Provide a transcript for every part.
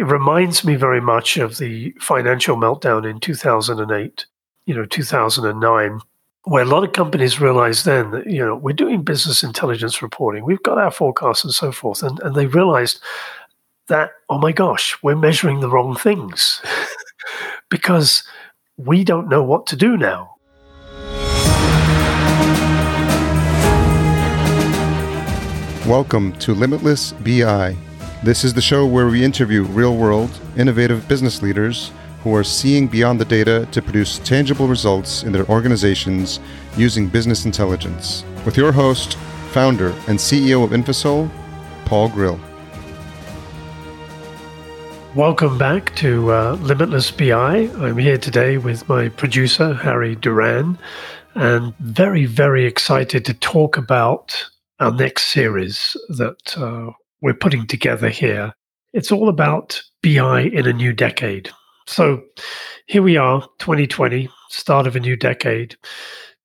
it reminds me very much of the financial meltdown in 2008, you know, 2009, where a lot of companies realized then that, you know, we're doing business intelligence reporting, we've got our forecasts and so forth. And, and they realized that, oh my gosh, we're measuring the wrong things because we don't know what to do now. Welcome to Limitless BI. This is the show where we interview real world, innovative business leaders who are seeing beyond the data to produce tangible results in their organizations using business intelligence. With your host, founder, and CEO of Infosol, Paul Grill. Welcome back to uh, Limitless BI. I'm here today with my producer, Harry Duran, and very, very excited to talk about our next series that uh, we're putting together here. It's all about BI in a new decade. So here we are, 2020, start of a new decade.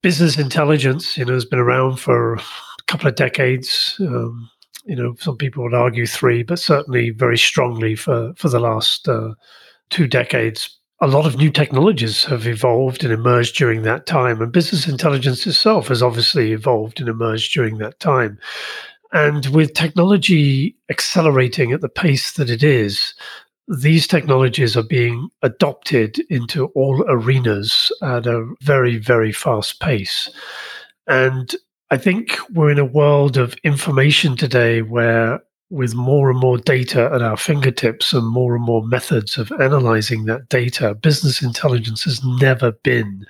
Business intelligence, you know, has been around for a couple of decades. Um, you know, some people would argue three, but certainly very strongly for for the last uh, two decades. A lot of new technologies have evolved and emerged during that time, and business intelligence itself has obviously evolved and emerged during that time. And with technology accelerating at the pace that it is, these technologies are being adopted into all arenas at a very, very fast pace. And I think we're in a world of information today where, with more and more data at our fingertips and more and more methods of analyzing that data, business intelligence has never been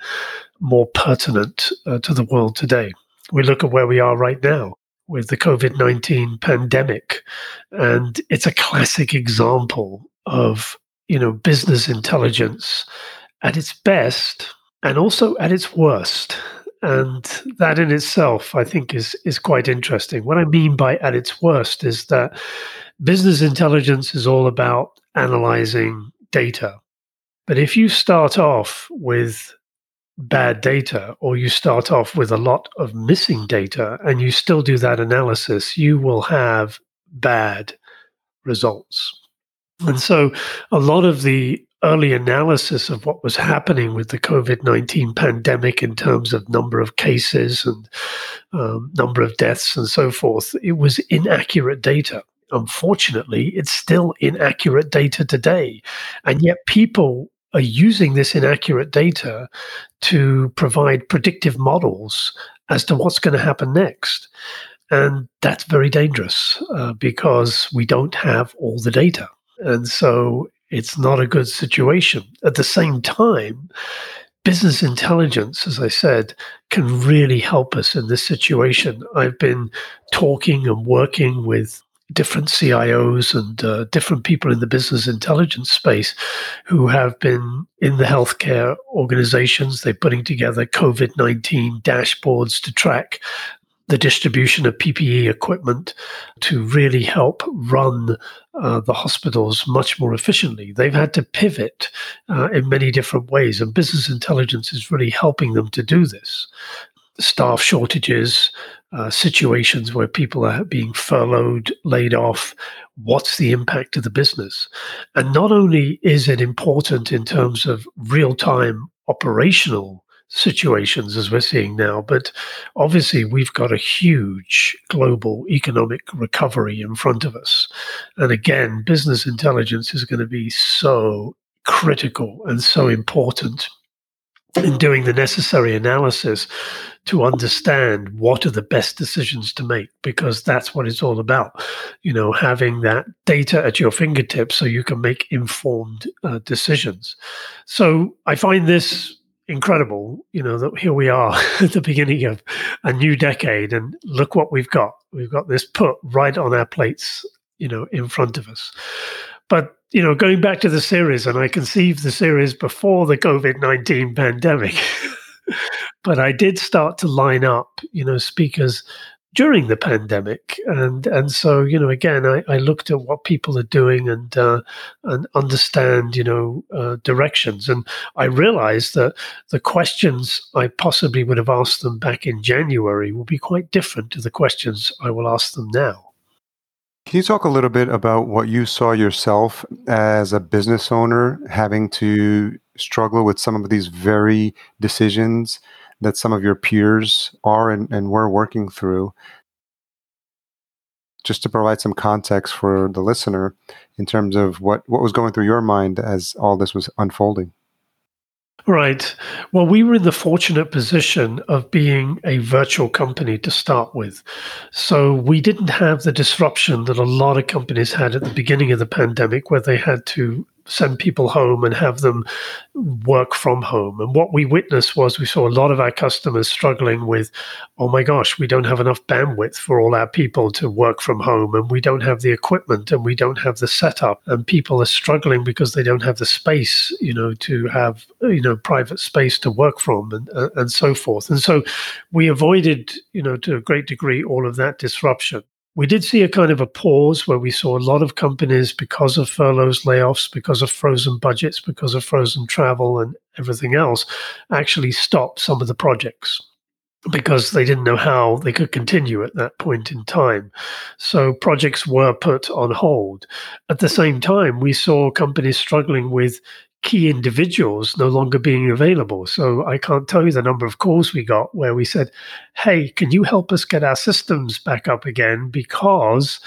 more pertinent uh, to the world today. We look at where we are right now with the COVID 19 pandemic. And it's a classic example of, you know, business intelligence at its best and also at its worst. And that in itself, I think, is, is quite interesting. What I mean by at its worst is that business intelligence is all about analyzing data. But if you start off with bad data or you start off with a lot of missing data and you still do that analysis, you will have bad results. And so a lot of the early analysis of what was happening with the COVID 19 pandemic in terms of number of cases and um, number of deaths and so forth, it was inaccurate data. Unfortunately, it's still inaccurate data today. And yet people are using this inaccurate data to provide predictive models as to what's going to happen next. And that's very dangerous uh, because we don't have all the data. And so it's not a good situation. At the same time, business intelligence, as I said, can really help us in this situation. I've been talking and working with different CIOs and uh, different people in the business intelligence space who have been in the healthcare organizations. They're putting together COVID 19 dashboards to track the distribution of PPE equipment to really help run uh, the hospitals much more efficiently. They've had to pivot uh, in many different ways, and business intelligence is really helping them to do this. Staff shortages, uh, situations where people are being furloughed, laid off. What's the impact of the business? And not only is it important in terms of real time operational situations as we're seeing now, but obviously we've got a huge global economic recovery in front of us. And again, business intelligence is going to be so critical and so important in doing the necessary analysis to understand what are the best decisions to make because that's what it's all about. You know having that data at your fingertips so you can make informed uh, decisions. So i find this incredible you know that here we are at the beginning of a new decade and look what we've got. We've got this put right on our plates you know in front of us. But you know, going back to the series, and I conceived the series before the COVID 19 pandemic, but I did start to line up, you know, speakers during the pandemic. And and so, you know, again, I, I looked at what people are doing and uh, and understand, you know, uh, directions. And I realized that the questions I possibly would have asked them back in January will be quite different to the questions I will ask them now. Can you talk a little bit about what you saw yourself as a business owner having to struggle with some of these very decisions that some of your peers are and, and were working through? Just to provide some context for the listener in terms of what, what was going through your mind as all this was unfolding. Right. Well, we were in the fortunate position of being a virtual company to start with. So we didn't have the disruption that a lot of companies had at the beginning of the pandemic, where they had to send people home and have them work from home. And what we witnessed was we saw a lot of our customers struggling with, oh my gosh, we don't have enough bandwidth for all our people to work from home, and we don't have the equipment and we don't have the setup. And people are struggling because they don't have the space, you know, to have, you know, private space to work from and, uh, and so forth. And so we avoided, you know, to a great degree, all of that disruption we did see a kind of a pause where we saw a lot of companies because of furloughs, layoffs, because of frozen budgets, because of frozen travel and everything else, actually stop some of the projects because they didn't know how they could continue at that point in time. So projects were put on hold. At the same time, we saw companies struggling with key individuals no longer being available. So I can't tell you the number of calls we got where we said, Hey, can you help us get our systems back up again? Because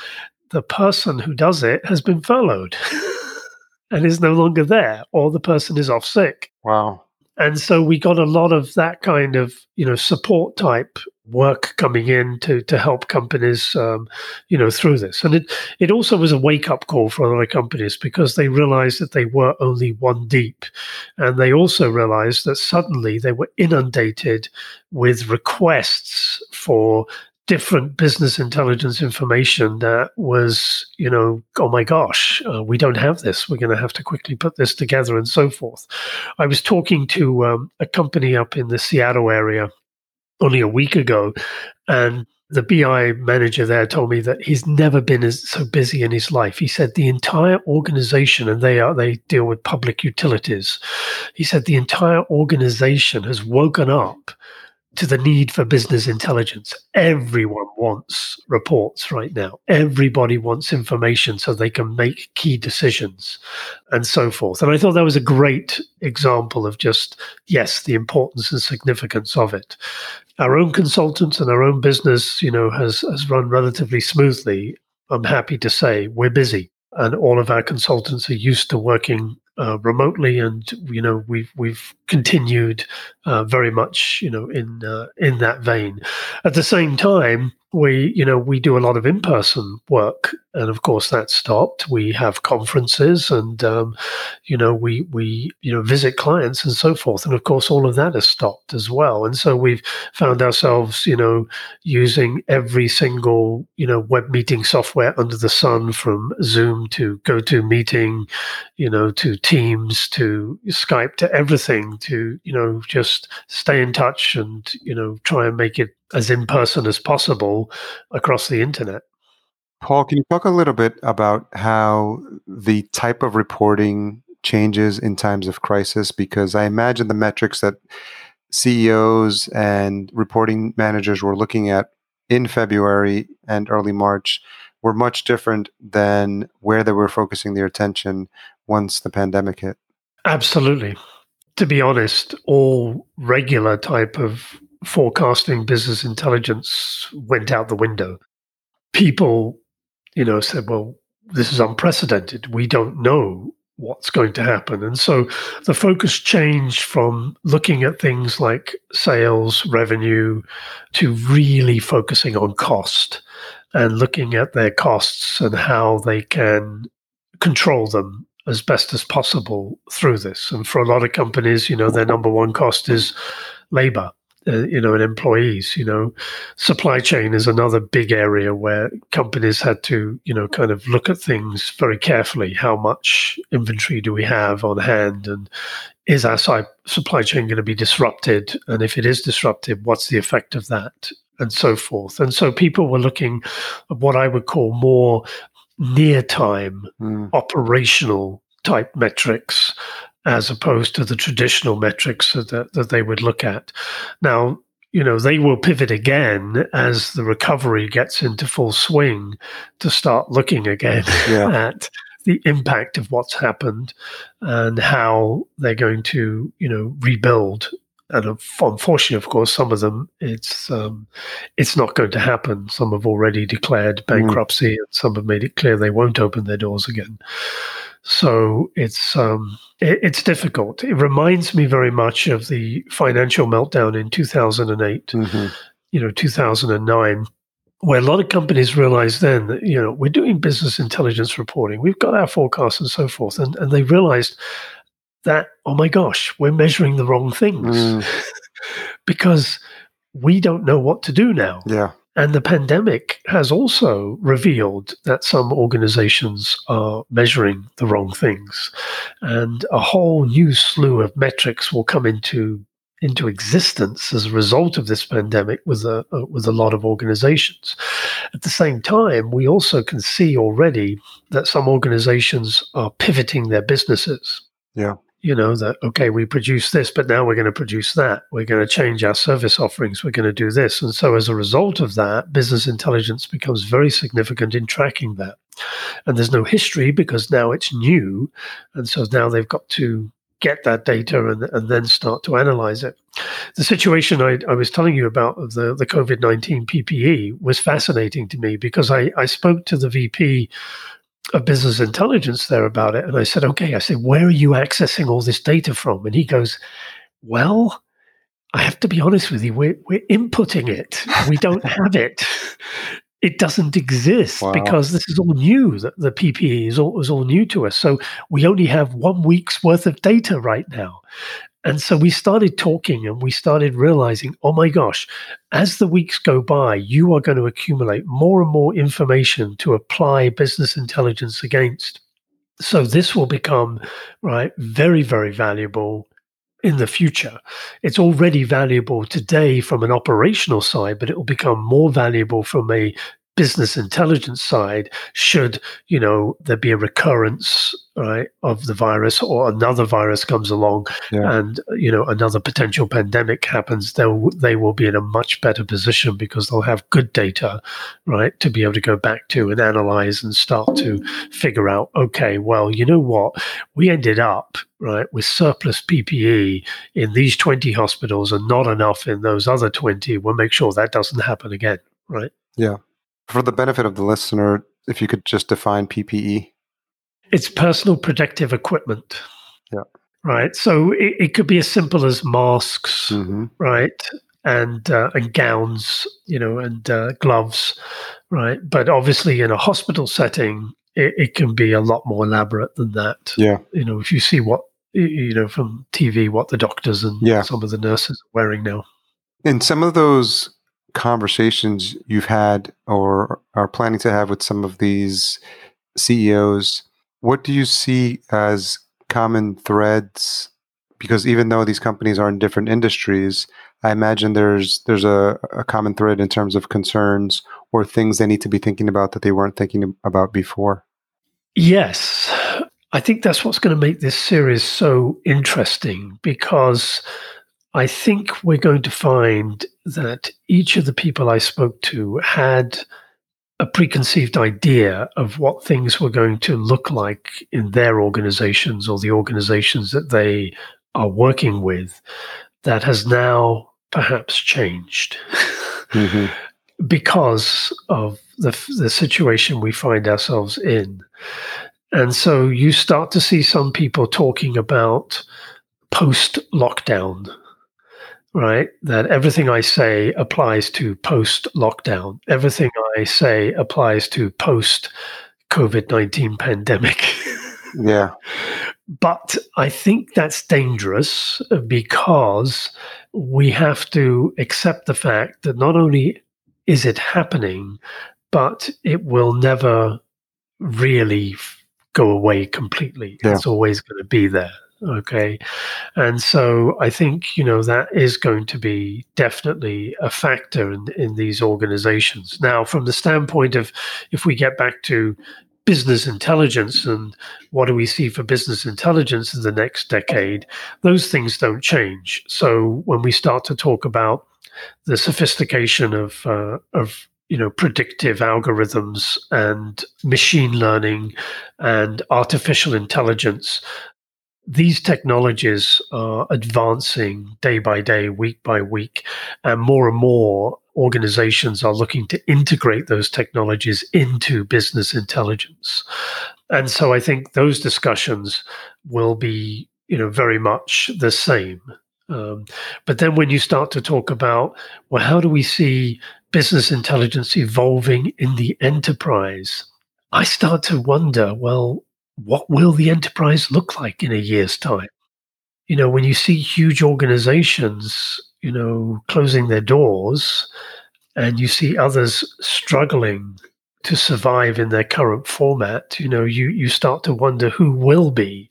the person who does it has been furloughed and is no longer there, or the person is off sick. Wow. And so we got a lot of that kind of, you know, support type work coming in to to help companies, um, you know, through this. And it it also was a wake up call for other companies because they realized that they were only one deep, and they also realized that suddenly they were inundated with requests for different business intelligence information that was, you know, oh my gosh, uh, we don't have this. We're going to have to quickly put this together and so forth. I was talking to um, a company up in the Seattle area only a week ago. And the BI manager there told me that he's never been as so busy in his life. He said the entire organization, and they are they deal with public utilities. He said the entire organization has woken up to the need for business intelligence. Everyone wants reports right now. Everybody wants information so they can make key decisions and so forth. And I thought that was a great example of just, yes, the importance and significance of it. Our own consultants and our own business, you know, has, has run relatively smoothly. I'm happy to say we're busy and all of our consultants are used to working uh, remotely, and you know we've we've continued uh, very much you know in uh, in that vein. At the same time, we you know we do a lot of in-person work and of course that stopped. We have conferences and um, you know we we you know visit clients and so forth and of course all of that has stopped as well. And so we've found ourselves you know using every single you know web meeting software under the sun from zoom to gotomeeting you know to teams to skype to everything to you know just stay in touch and you know try and make it as in person as possible across the internet. Paul, can you talk a little bit about how the type of reporting changes in times of crisis? Because I imagine the metrics that CEOs and reporting managers were looking at in February and early March were much different than where they were focusing their attention once the pandemic hit. Absolutely. To be honest, all regular type of forecasting business intelligence went out the window. People, you know, said, well, this is unprecedented. We don't know what's going to happen. And so the focus changed from looking at things like sales, revenue, to really focusing on cost and looking at their costs and how they can control them as best as possible through this. And for a lot of companies, you know, their number one cost is labor uh, you know, and employees. You know, supply chain is another big area where companies had to, you know, kind of look at things very carefully. How much inventory do we have on hand, and is our supply chain going to be disrupted? And if it is disrupted, what's the effect of that? And so forth. And so people were looking at what I would call more near time mm. operational type metrics as opposed to the traditional metrics that, that they would look at. Now, you know, they will pivot again as the recovery gets into full swing to start looking again yeah. at the impact of what's happened and how they're going to, you know, rebuild. And unfortunately, of course, some of them it's um, it's not going to happen. Some have already declared mm. bankruptcy, mm. and some have made it clear they won't open their doors again. So it's um, it, it's difficult. It reminds me very much of the financial meltdown in 2008, mm-hmm. you know, 2009, where a lot of companies realized then that you know we're doing business intelligence reporting, we've got our forecasts and so forth, and and they realized that oh my gosh, we're measuring the wrong things mm. because we don't know what to do now. Yeah. And the pandemic has also revealed that some organizations are measuring the wrong things. And a whole new slew of metrics will come into into existence as a result of this pandemic with a, uh, with a lot of organizations. At the same time, we also can see already that some organizations are pivoting their businesses. Yeah you know that okay we produce this but now we're going to produce that. We're going to change our service offerings. We're going to do this. And so as a result of that business intelligence becomes very significant in tracking that. And there's no history because now it's new. And so now they've got to get that data and, and then start to analyze it. The situation I, I was telling you about of the, the covid-19 ppe was fascinating to me because I, I spoke to the vp of business intelligence there about it. And I said, okay, I said, where are you accessing all this data from? And he goes, well, I have to be honest with you, we're, we're inputting it. We don't have it. It doesn't exist wow. because this is all new. The, the PPE is all, is all new to us. So we only have one week's worth of data right now. And so we started talking and we started realizing, oh my gosh, as the weeks go by, you are going to accumulate more and more information to apply business intelligence against. So this will become, right, very, very valuable in the future. It's already valuable today from an operational side, but it will become more valuable from a business intelligence side should you know there be a recurrence right of the virus or another virus comes along yeah. and you know another potential pandemic happens they they will be in a much better position because they'll have good data right to be able to go back to and analyze and start to figure out okay well you know what we ended up right with surplus ppe in these 20 hospitals and not enough in those other 20 we'll make sure that doesn't happen again right yeah for the benefit of the listener, if you could just define PPE. It's personal protective equipment. Yeah. Right. So it, it could be as simple as masks, mm-hmm. right? And uh, and gowns, you know, and uh, gloves, right? But obviously, in a hospital setting, it, it can be a lot more elaborate than that. Yeah. You know, if you see what you know from TV, what the doctors and yeah. some of the nurses are wearing now. And some of those conversations you've had or are planning to have with some of these CEOs, what do you see as common threads? Because even though these companies are in different industries, I imagine there's there's a, a common thread in terms of concerns or things they need to be thinking about that they weren't thinking about before. Yes. I think that's what's going to make this series so interesting because I think we're going to find that each of the people I spoke to had a preconceived idea of what things were going to look like in their organizations or the organizations that they are working with that has now perhaps changed mm-hmm. because of the, the situation we find ourselves in. And so you start to see some people talking about post lockdown right? That everything I say applies to post lockdown. Everything I say applies to post COVID 19 pandemic. yeah. But I think that's dangerous because we have to accept the fact that not only is it happening, but it will never really go away completely. Yeah. It's always going to be there. Okay. And so I think, you know, that is going to be definitely a factor in, in these organizations. Now, from the standpoint of if we get back to business intelligence and what do we see for business intelligence in the next decade, those things don't change. So when we start to talk about the sophistication of uh, of you know predictive algorithms and machine learning and artificial intelligence these technologies are advancing day by day week by week and more and more organizations are looking to integrate those technologies into business intelligence. And so i think those discussions will be you know very much the same. Um, but then when you start to talk about well how do we see business intelligence evolving in the enterprise, I start to wonder well, what will the enterprise look like in a year's time? You know, when you see huge organizations, you know, closing their doors and you see others struggling to survive in their current format, you know, you, you start to wonder who will be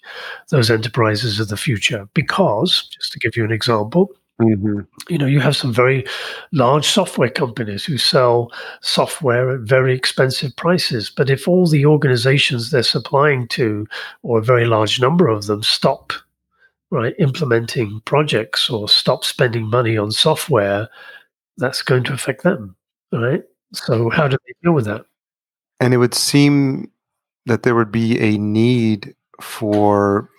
those enterprises of the future. Because, just to give you an example, Mm-hmm. You know, you have some very large software companies who sell software at very expensive prices. But if all the organizations they're supplying to, or a very large number of them, stop right implementing projects or stop spending money on software, that's going to affect them. Right. So how do they deal with that? And it would seem that there would be a need for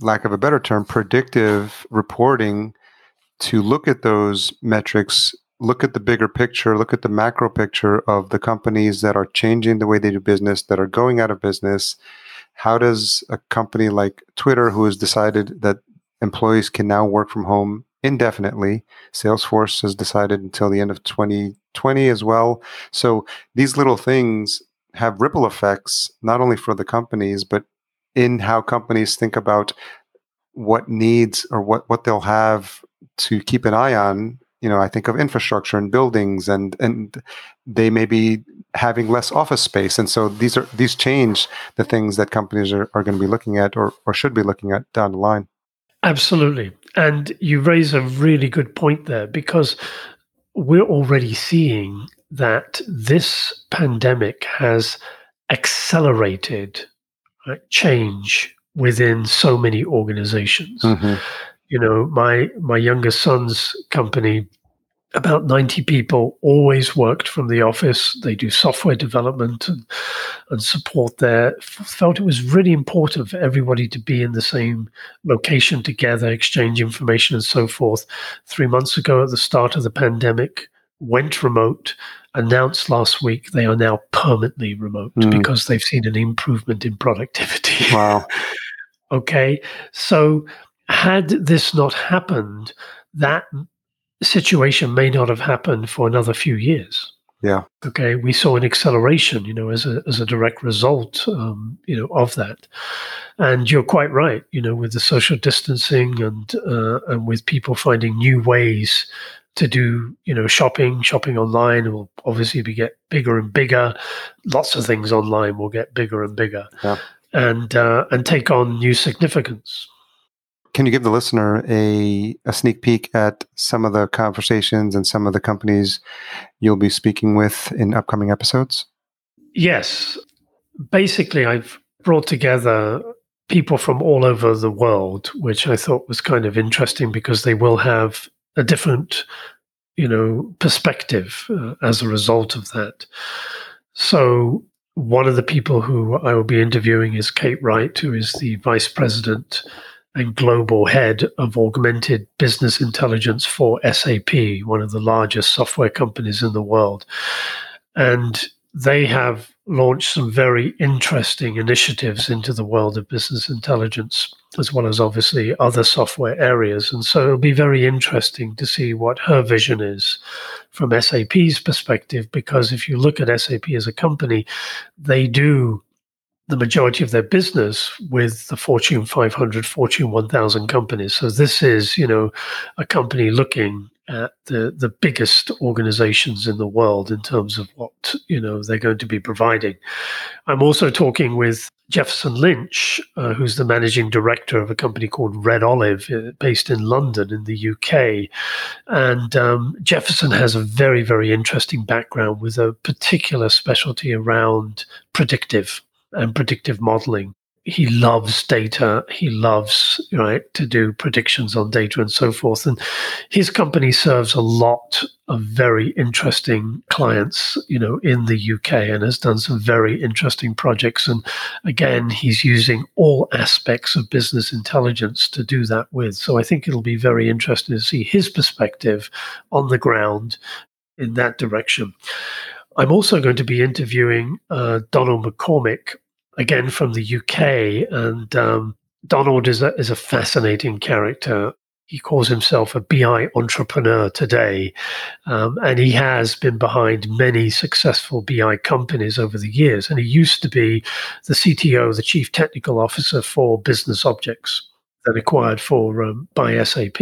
lack of a better term, predictive reporting to look at those metrics, look at the bigger picture, look at the macro picture of the companies that are changing the way they do business, that are going out of business. How does a company like Twitter, who has decided that employees can now work from home indefinitely, Salesforce has decided until the end of 2020 as well. So these little things have ripple effects, not only for the companies, but in how companies think about what needs or what, what they'll have to keep an eye on you know i think of infrastructure and buildings and and they may be having less office space. And so these are these change the things that companies are, are going to be looking at or, or should be looking at down the line. Absolutely. And you raise a really good point there because we're already seeing that this pandemic has accelerated right, change within so many organizations. Mm-hmm. You know my my younger son's company about 90 people always worked from the office. They do software development and, and support there. Felt it was really important for everybody to be in the same location together exchange information and so forth. Three months ago at the start of the pandemic went remote announced last week they are now permanently remote mm. because they've seen an improvement in productivity wow okay so had this not happened, that situation may not have happened for another few years. Yeah. Okay. We saw an acceleration, you know, as a as a direct result, um, you know, of that. And you're quite right, you know, with the social distancing and uh, and with people finding new ways to do, you know, shopping. Shopping online will obviously be get bigger and bigger. Lots of things online will get bigger and bigger, yeah. and uh, and take on new significance. Can you give the listener a, a sneak peek at some of the conversations and some of the companies you'll be speaking with in upcoming episodes? Yes. Basically, I've brought together people from all over the world, which I thought was kind of interesting because they will have a different, you know, perspective uh, as a result of that. So one of the people who I will be interviewing is Kate Wright, who is the vice president and global head of augmented business intelligence for SAP, one of the largest software companies in the world. And they have launched some very interesting initiatives into the world of business intelligence, as well as obviously other software areas. And so it'll be very interesting to see what her vision is from SAP's perspective, because if you look at SAP as a company, they do the majority of their business with the Fortune 500, Fortune 1000 companies. So this is, you know, a company looking at the the biggest organizations in the world in terms of what you know they're going to be providing. I'm also talking with Jefferson Lynch, uh, who's the managing director of a company called Red Olive, uh, based in London in the UK. And um, Jefferson has a very, very interesting background with a particular specialty around predictive and predictive modeling he loves data. He loves right to do predictions on data and so forth. And his company serves a lot of very interesting clients, you know, in the UK and has done some very interesting projects. And again, he's using all aspects of business intelligence to do that with. So I think it'll be very interesting to see his perspective on the ground in that direction. I'm also going to be interviewing uh, Donald McCormick, again from the UK. And um, Donald is a, is a fascinating character. He calls himself a BI entrepreneur today. Um, and he has been behind many successful BI companies over the years. And he used to be the CTO, the chief technical officer for Business Objects, that acquired for um, by SAP.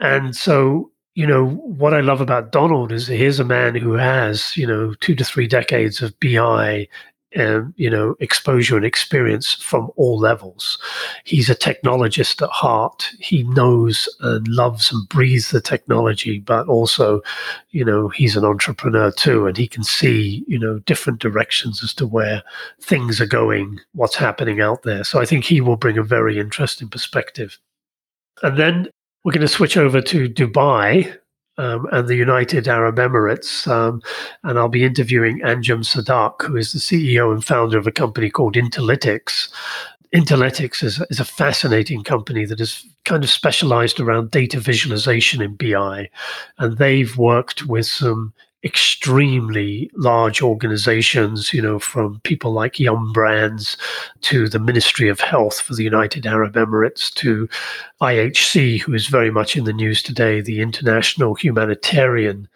And so you know what I love about Donald is here's a man who has you know two to three decades of BI um, you know, exposure and experience from all levels. He's a technologist at heart. He knows and loves and breathes the technology, but also, you know, he's an entrepreneur too, and he can see, you know, different directions as to where things are going, what's happening out there. So I think he will bring a very interesting perspective. And then we're going to switch over to Dubai, um, and the United Arab Emirates. Um, and I'll be interviewing Anjem Sadak, who is the CEO and founder of a company called Intellytics. Intellytics is, is a fascinating company that is kind of specialized around data visualization in BI. And they've worked with some extremely large organizations, you know, from people like Yum Brands to the Ministry of Health for the United Arab Emirates to IHC, who is very much in the news today, the International Humanitarian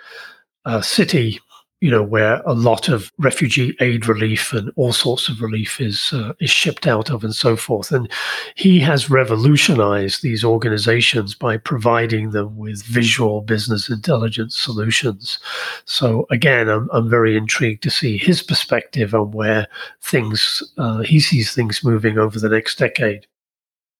uh, City you know, where a lot of refugee aid relief and all sorts of relief is uh, is shipped out of, and so forth. And he has revolutionized these organizations by providing them with visual business intelligence solutions. So again, I'm I'm very intrigued to see his perspective on where things uh, he sees things moving over the next decade.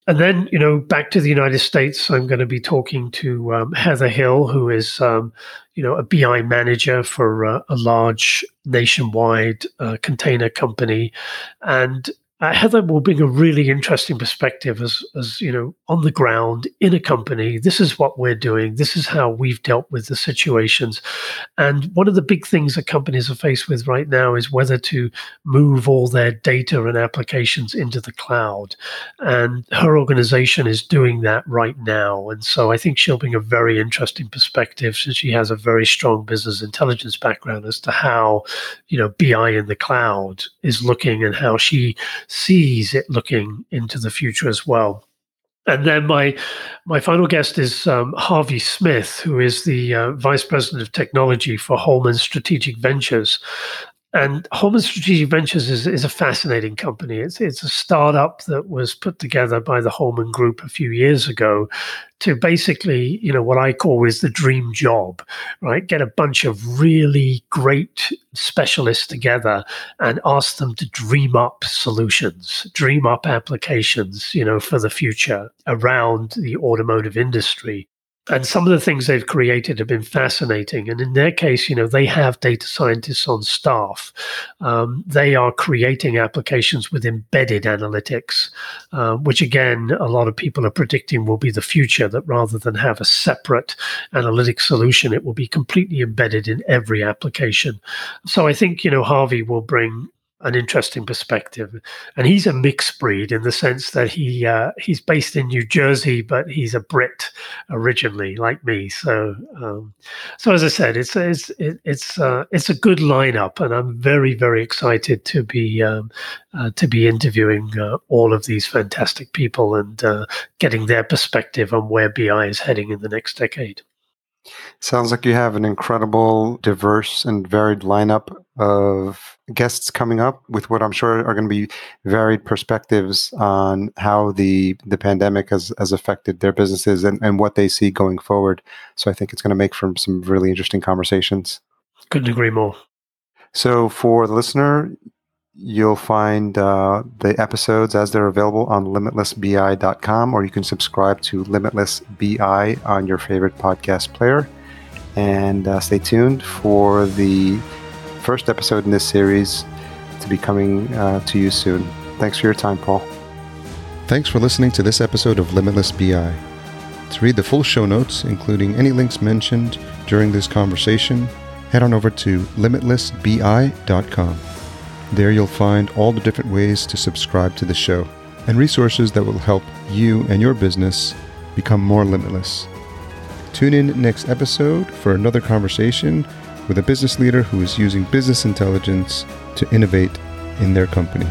And then, you know, back to the United States, I'm going to be talking to um, Heather Hill, who is, um, you know, a BI manager for uh, a large nationwide uh, container company. And uh, Heather will bring a really interesting perspective as, as you know, on the ground in a company. This is what we're doing. This is how we've dealt with the situations. And one of the big things that companies are faced with right now is whether to move all their data and applications into the cloud. And her organization is doing that right now. And so I think she'll bring a very interesting perspective since she has a very strong business intelligence background as to how, you know, BI in the cloud is looking and how she sees it looking into the future as well. And then my my final guest is um, Harvey Smith, who is the uh, vice president of technology for Holman Strategic Ventures. And Holman Strategic Ventures is, is a fascinating company. It's it's a startup that was put together by the Holman Group a few years ago to basically, you know, what I call is the dream job, right? Get a bunch of really great specialists together and ask them to dream up solutions, dream up applications, you know, for the future around the automotive industry and some of the things they've created have been fascinating. And in their case, you know, they have data scientists on staff. Um, they are creating applications with embedded analytics, uh, which again, a lot of people are predicting will be the future. That rather than have a separate analytic solution, it will be completely embedded in every application. So I think you know Harvey will bring an interesting perspective. And he's a mixed breed in the sense that he uh, he's based in New Jersey, but he's a Brit originally, like me. So um, so as I said, it's it's it's uh, it's a good lineup, and I'm very very excited to be um, uh, to be interviewing uh, all of these fantastic people and uh, getting their perspective on where BI is heading in the next decade. Sounds like you have an incredible, diverse, and varied lineup of guests coming up with what I'm sure are going to be varied perspectives on how the the pandemic has, has affected their businesses and, and what they see going forward. So I think it's going to make for some really interesting conversations. Couldn't agree more. So for the listener, you'll find uh, the episodes as they're available on limitlessbi.com, or you can subscribe to Limitless BI on your favorite podcast player. And uh, stay tuned for the first episode in this series to be coming uh, to you soon. Thanks for your time, Paul. Thanks for listening to this episode of Limitless BI. To read the full show notes, including any links mentioned during this conversation, head on over to limitlessbi.com. There you'll find all the different ways to subscribe to the show and resources that will help you and your business become more limitless. Tune in next episode for another conversation with a business leader who is using business intelligence to innovate in their company.